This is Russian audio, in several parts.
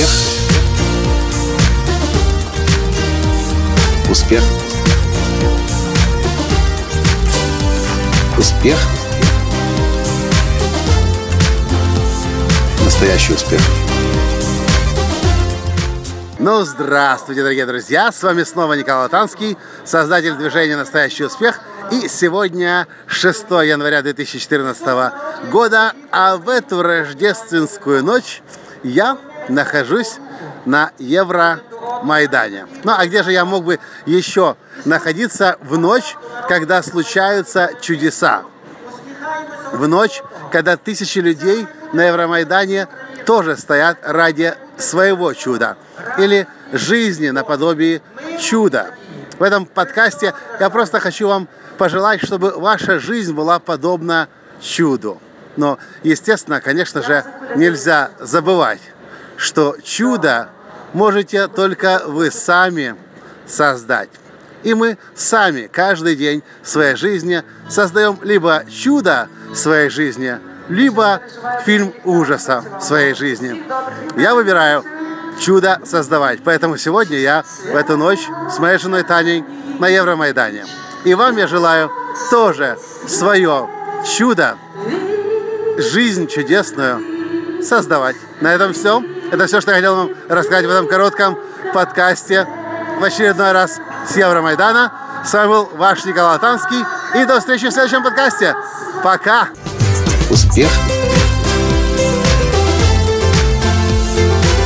Успех. Успех. Успех. Настоящий успех. Ну, здравствуйте, дорогие друзья! С вами снова Николай Танский, создатель движения «Настоящий успех». И сегодня 6 января 2014 года, а в эту рождественскую ночь я нахожусь на Евромайдане. Ну, а где же я мог бы еще находиться в ночь, когда случаются чудеса? В ночь, когда тысячи людей на Евромайдане тоже стоят ради своего чуда или жизни наподобие чуда. В этом подкасте я просто хочу вам пожелать, чтобы ваша жизнь была подобна чуду. Но, естественно, конечно же, нельзя забывать, что чудо можете только вы сами создать. И мы сами каждый день в своей жизни создаем либо чудо в своей жизни, либо фильм ужаса в своей жизни. Я выбираю чудо создавать. Поэтому сегодня я в эту ночь с моей женой Таней на Евромайдане. И вам я желаю тоже свое чудо, жизнь чудесную создавать. На этом все. Это все, что я хотел вам рассказать в этом коротком подкасте в очередной раз с Евромайдана. С вами был ваш Николай Танский. И до встречи в следующем подкасте. Пока! Успех.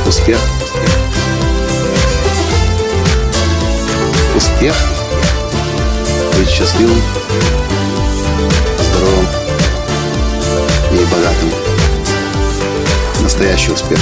Успех. Успех. Быть счастливым, здоровым и богатым. Настоящий успех.